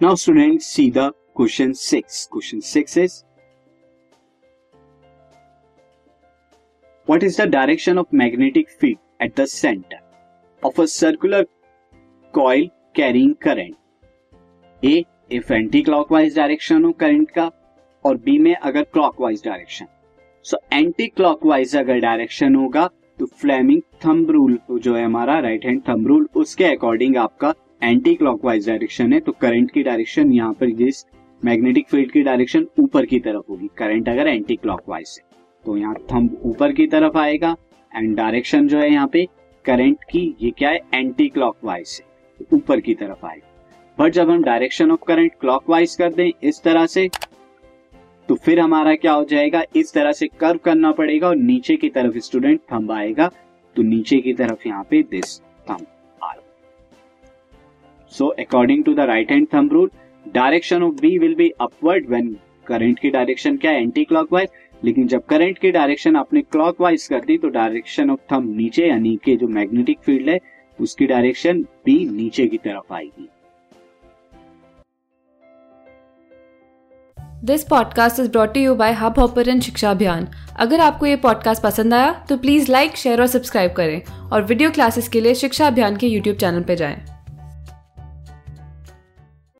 Now student see the question six question six is what is the direction of magnetic field at the centre of a circular coil carrying current A if anti clockwise direction हो current का, और B में अगर clockwise direction so anti clockwise अगर direction होगा तो Fleming thumb rule जो है हमारा राइट हैंड थंब रूल उसके अकॉर्डिंग आपका एंटी क्लॉकवाइज डायरेक्शन है तो करंट की डायरेक्शन यहाँ पर जिस मैग्नेटिक फ़ील्ड की डायरेक्शन ऊपर की तरफ़ होगी। करंट अगर एंटी क्लॉकवाइज है तो यहाँ थंब ऊपर की तरफ़ आएगा एंड डायरेक्शन जो है यहाँ पे करंट की, ये क्या है? एंटी क्लॉकवाइज है ऊपर की तरफ़ आएगा। बट जब हम डायरेक्शन ऑफ़ करंट क्लॉकवाइज कर दें इस तरह से तो फिर हमारा क्या हो जाएगा? इस तरह से कर्व करना पड़ेगा और नीचे की तरफ़ स्टूडेंट थंब आएगा तो नीचे की तरफ़ यहाँ पे this thumb so according to the right hand thumb rule direction of B will be upward when current की डायरेक्शन क्या है? एंटी क्लॉकवाइज लेकिन जब करंट की डायरेक्शन आपने क्लॉकवाइज कर दी तो डायरेक्शन ऑफ़ थंब नीचे, यानी कि जो मैग्नेटिक फ़ील्ड है, उसकी डायरेक्शन बी नीचे की तरफ़ आएगी। This podcast is brought you by Hubhopper Shiksha Abhiyan अगर आपको ये पॉडकास्ट पसंद आया तो प्लीज़ लाइक शेयर और सब्सक्राइब करें। और वीडियो क्लासेस के लिए शिक्षा अभियान के यूट्यूब चैनल पर जाएँ।